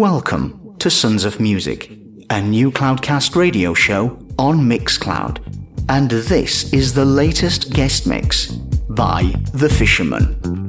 Welcome to Sons of Music, a new Cloudcast radio show on Mixcloud. And this is the latest guest mix by The Fisherman.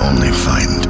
Only find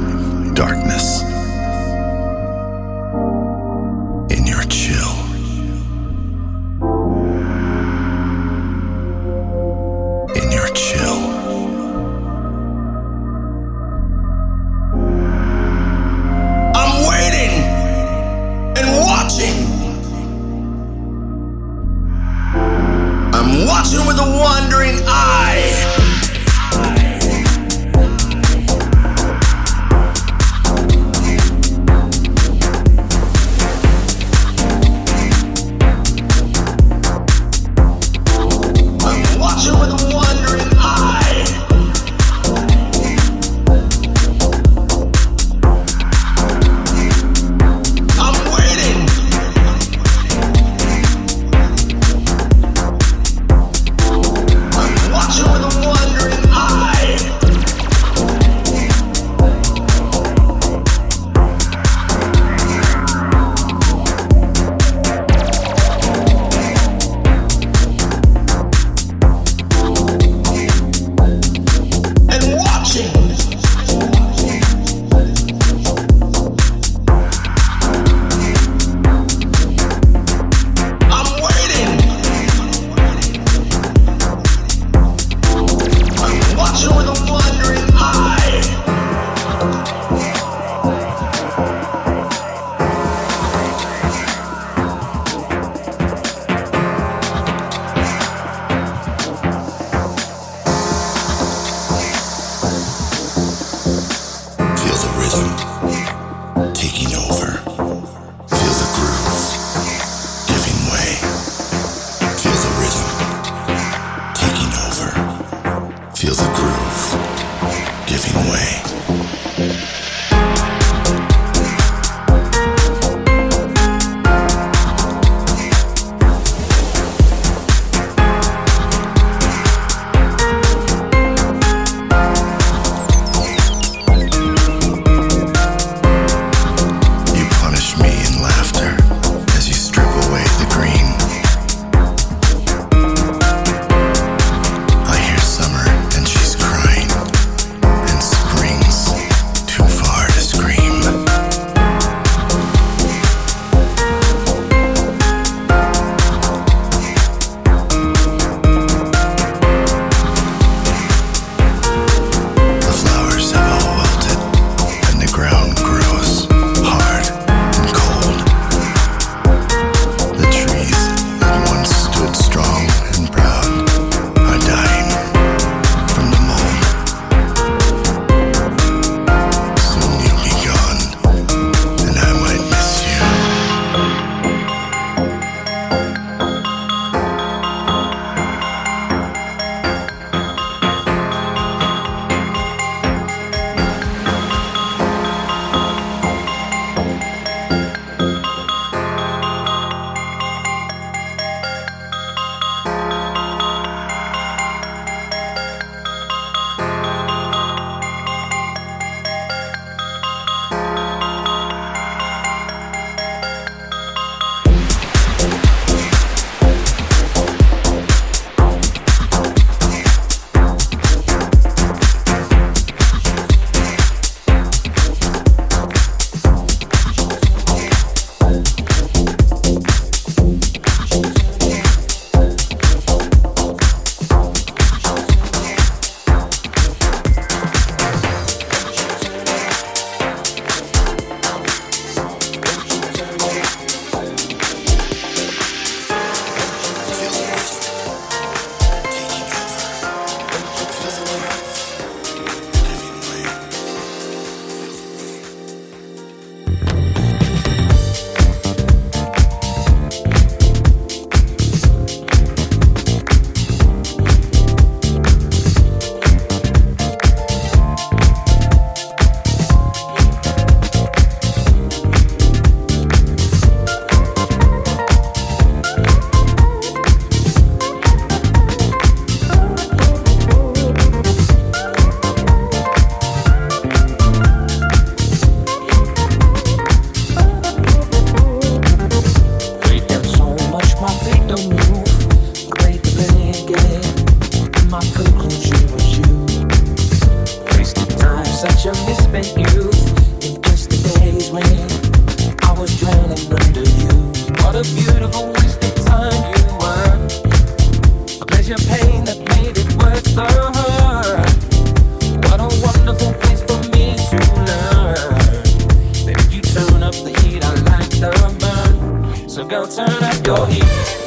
was drowning under you. What a beautiful waste of time you were. A pleasure pain that made it worth the hurt. What a wonderful place for me to learn. You turn up the heat, I like the burn. So turn up your heat.